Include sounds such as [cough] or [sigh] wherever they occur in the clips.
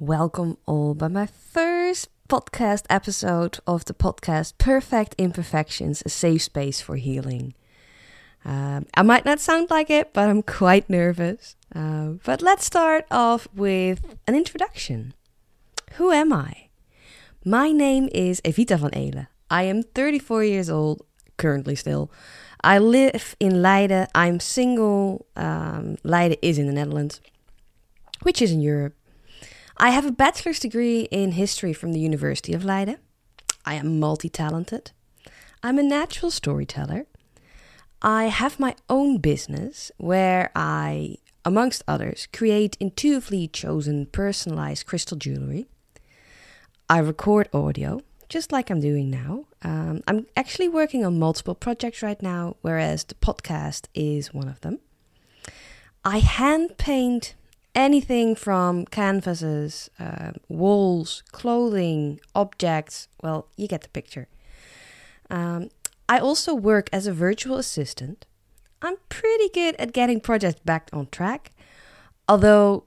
Welcome all by my first podcast episode of the podcast Perfect Imperfections, a safe space for healing. Um, I might not sound like it, but I'm quite nervous. Uh, but let's start off with an introduction. Who am I? My name is Evita van Eelen. I am 34 years old, currently still. I live in Leiden. I'm single. Um, Leiden is in the Netherlands, which is in Europe. I have a bachelor's degree in history from the University of Leiden. I am multi talented. I'm a natural storyteller. I have my own business where I, amongst others, create intuitively chosen personalized crystal jewelry. I record audio, just like I'm doing now. Um, I'm actually working on multiple projects right now, whereas the podcast is one of them. I hand paint anything from canvases, uh, walls, clothing, objects. Well, you get the picture. Um, I also work as a virtual assistant. I'm pretty good at getting projects back on track, although,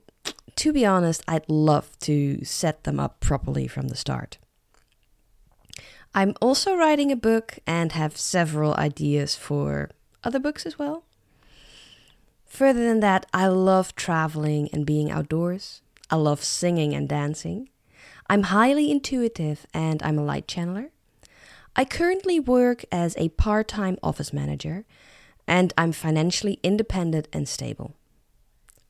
to be honest, I'd love to set them up properly from the start. I'm also writing a book and have several ideas for other books as well. Further than that, I love traveling and being outdoors. I love singing and dancing. I'm highly intuitive and I'm a light channeler. I currently work as a part time office manager and I'm financially independent and stable.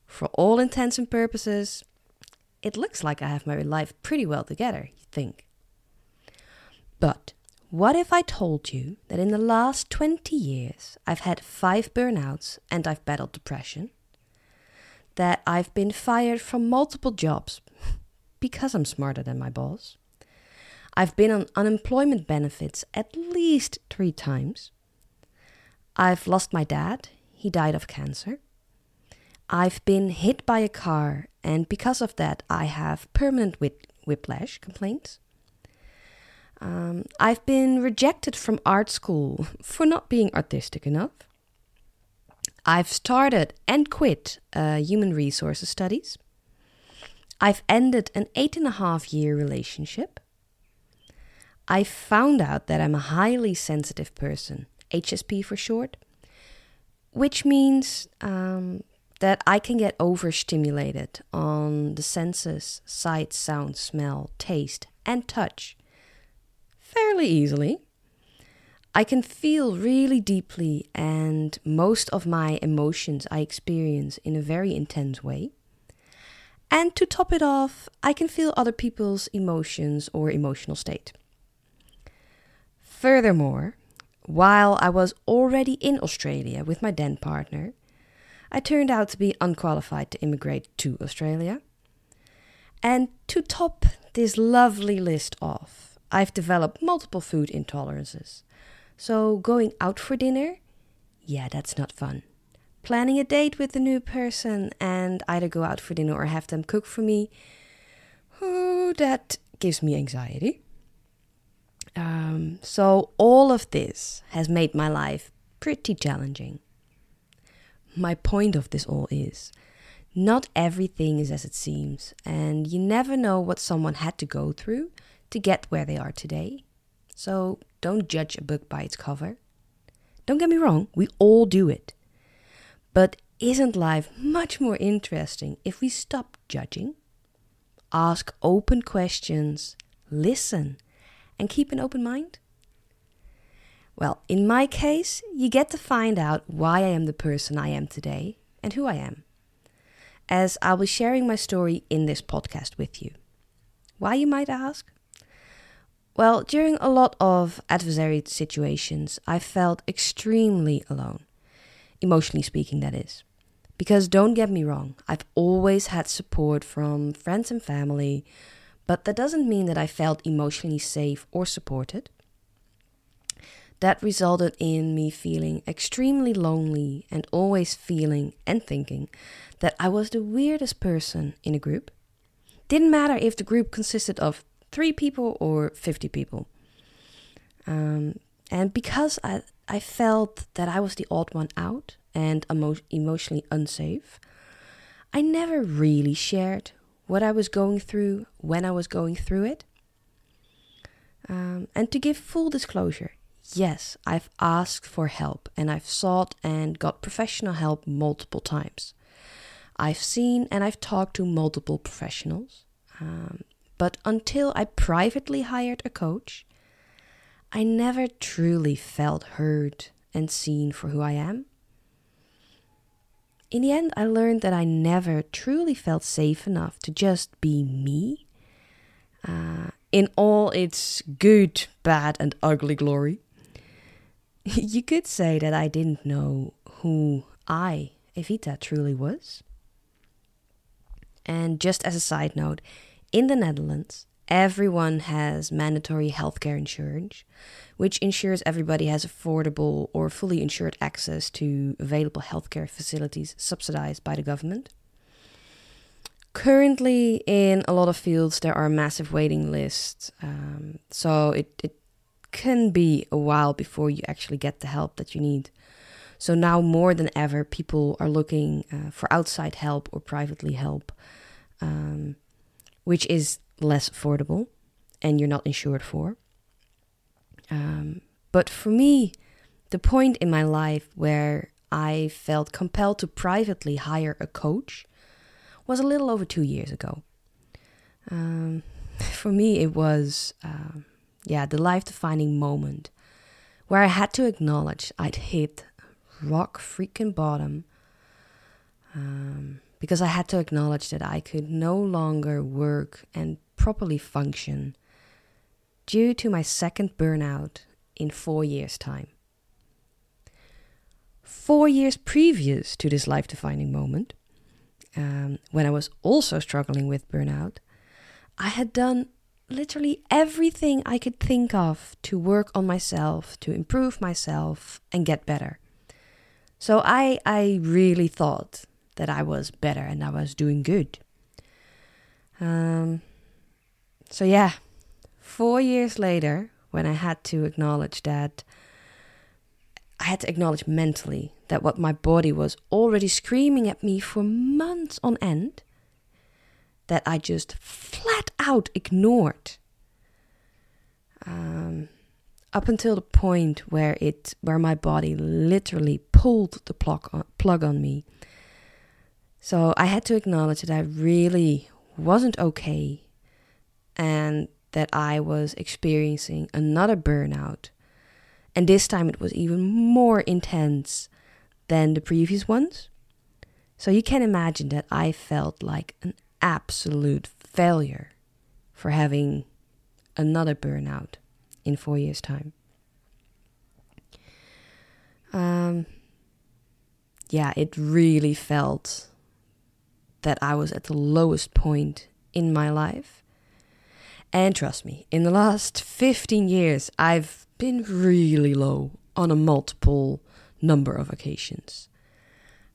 For all intents and purposes, it looks like I have my life pretty well together, you think. But what if I told you that in the last 20 years I've had five burnouts and I've battled depression? That I've been fired from multiple jobs [laughs] because I'm smarter than my boss? I've been on unemployment benefits at least three times. I've lost my dad, he died of cancer. I've been hit by a car, and because of that, I have permanent whip- whiplash complaints. Um, I've been rejected from art school for not being artistic enough. I've started and quit uh, human resources studies. I've ended an eight and a half year relationship. I found out that I'm a highly sensitive person, HSP for short, which means um, that I can get overstimulated on the senses sight, sound, smell, taste, and touch fairly easily. I can feel really deeply, and most of my emotions I experience in a very intense way. And to top it off, I can feel other people's emotions or emotional state. Furthermore, while I was already in Australia with my then partner, I turned out to be unqualified to immigrate to Australia. And to top this lovely list off, I've developed multiple food intolerances. So, going out for dinner? Yeah, that's not fun. Planning a date with a new person and either go out for dinner or have them cook for me? Oh, that gives me anxiety. Um, so, all of this has made my life pretty challenging. My point of this all is not everything is as it seems, and you never know what someone had to go through to get where they are today. So don't judge a book by its cover. Don't get me wrong, we all do it. But isn't life much more interesting if we stop judging? Ask open questions, listen, and keep an open mind? Well, in my case, you get to find out why I am the person I am today and who I am, as I'll be sharing my story in this podcast with you. Why, you might ask? Well, during a lot of adversary situations, I felt extremely alone. Emotionally speaking, that is. Because don't get me wrong, I've always had support from friends and family, but that doesn't mean that I felt emotionally safe or supported. That resulted in me feeling extremely lonely and always feeling and thinking that I was the weirdest person in a group. Didn't matter if the group consisted of three people or 50 people. Um, and because I, I felt that I was the odd one out and emo- emotionally unsafe, I never really shared what I was going through when I was going through it. Um, and to give full disclosure, yes, I've asked for help and I've sought and got professional help multiple times. I've seen and I've talked to multiple professionals. Um, but until I privately hired a coach, I never truly felt heard and seen for who I am. In the end, I learned that I never truly felt safe enough to just be me uh, in all its good, bad, and ugly glory. [laughs] you could say that I didn't know who I, Evita, truly was. And just as a side note, in the Netherlands, everyone has mandatory healthcare insurance, which ensures everybody has affordable or fully insured access to available healthcare facilities subsidized by the government. Currently, in a lot of fields, there are massive waiting lists, um, so it, it can be a while before you actually get the help that you need. So now more than ever, people are looking uh, for outside help or privately help, um, which is less affordable and you're not insured for. Um, but for me, the point in my life where I felt compelled to privately hire a coach was a little over two years ago. Um, [laughs] for me, it was, uh, yeah, the life defining moment where I had to acknowledge I'd hit rock freaking bottom. Um, because I had to acknowledge that I could no longer work and properly function due to my second burnout in four years' time. Four years previous to this life defining moment, um, when I was also struggling with burnout, I had done literally everything I could think of to work on myself, to improve myself, and get better. So I, I really thought that I was better and I was doing good. Um, so, yeah, four years later, when I had to acknowledge that, I had to acknowledge mentally that what my body was already screaming at me for months on end, that I just flat out ignored. Um, up until the point where it where my body literally pulled the plug on, plug on me. So I had to acknowledge that I really wasn't okay and that I was experiencing another burnout. And this time it was even more intense than the previous ones. So you can imagine that I felt like an absolute failure for having another burnout in four years' time. Um, yeah, it really felt that I was at the lowest point in my life. And trust me, in the last 15 years, I've been really low on a multiple number of occasions.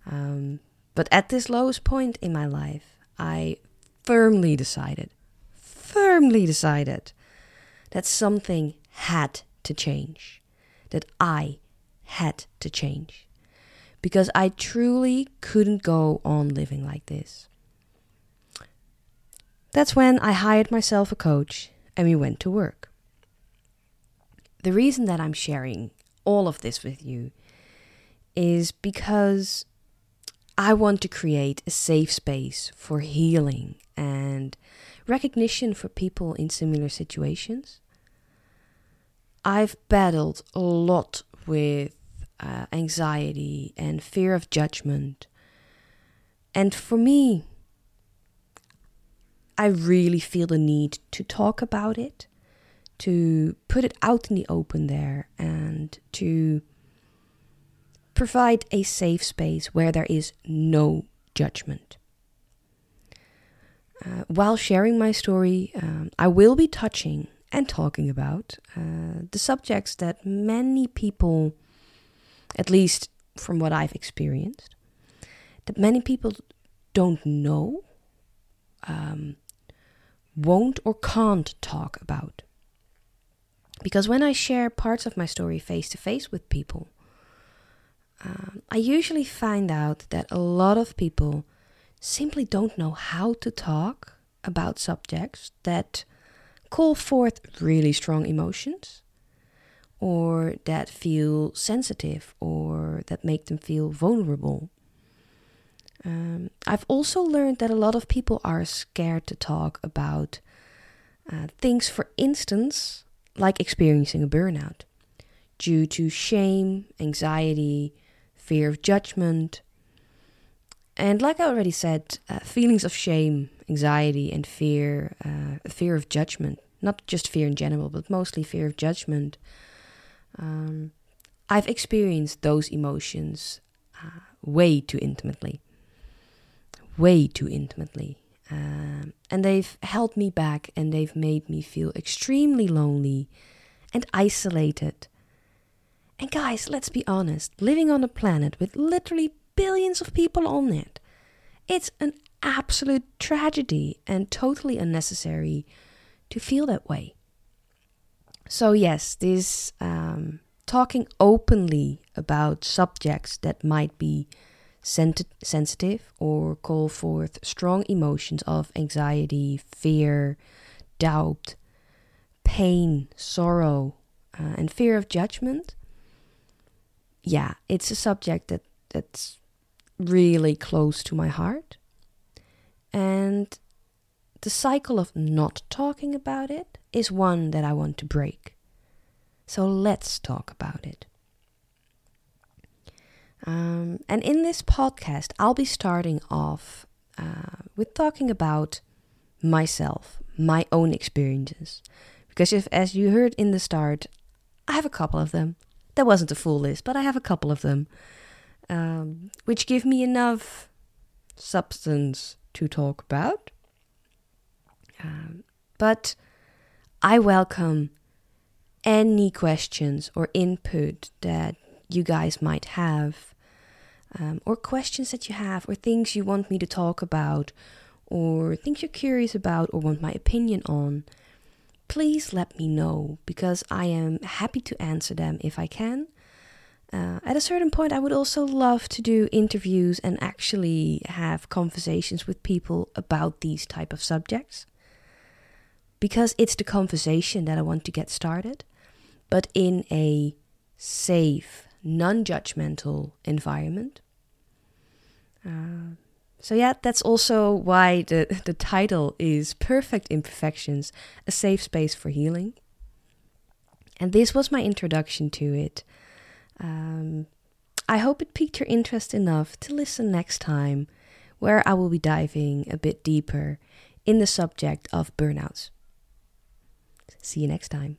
Um, but at this lowest point in my life, I firmly decided, firmly decided that something had to change, that I had to change. Because I truly couldn't go on living like this. That's when I hired myself a coach and we went to work. The reason that I'm sharing all of this with you is because I want to create a safe space for healing and recognition for people in similar situations. I've battled a lot with uh, anxiety and fear of judgment. And for me, I really feel the need to talk about it, to put it out in the open there, and to provide a safe space where there is no judgment. Uh, while sharing my story, um, I will be touching and talking about uh, the subjects that many people, at least from what I've experienced, that many people don't know um, won't or can't talk about. Because when I share parts of my story face to face with people, um, I usually find out that a lot of people simply don't know how to talk about subjects that call forth really strong emotions or that feel sensitive or that make them feel vulnerable. Um, I've also learned that a lot of people are scared to talk about uh, things, for instance, like experiencing a burnout, due to shame, anxiety, fear of judgment. And like I already said, uh, feelings of shame, anxiety, and fear, uh, fear of judgment, not just fear in general, but mostly fear of judgment. Um, I've experienced those emotions uh, way too intimately. Way too intimately. Um, and they've held me back and they've made me feel extremely lonely and isolated. And guys, let's be honest living on a planet with literally billions of people on it, it's an absolute tragedy and totally unnecessary to feel that way. So, yes, this um, talking openly about subjects that might be sensitive or call forth strong emotions of anxiety, fear, doubt, pain, sorrow, uh, and fear of judgment. Yeah, it's a subject that that's really close to my heart. And the cycle of not talking about it is one that I want to break. So let's talk about it. Um, and in this podcast, I'll be starting off uh, with talking about myself, my own experiences. Because if, as you heard in the start, I have a couple of them. That wasn't a full list, but I have a couple of them, um, which give me enough substance to talk about. Um, but I welcome any questions or input that you guys might have um, or questions that you have, or things you want me to talk about, or things you're curious about, or want my opinion on, please let me know because I am happy to answer them if I can. Uh, at a certain point, I would also love to do interviews and actually have conversations with people about these type of subjects because it's the conversation that I want to get started, but in a safe, non judgmental environment. Uh, so yeah, that's also why the [laughs] the title is Perfect Imperfections: A Safe Space for Healing. And this was my introduction to it. Um, I hope it piqued your interest enough to listen next time, where I will be diving a bit deeper in the subject of burnouts. See you next time.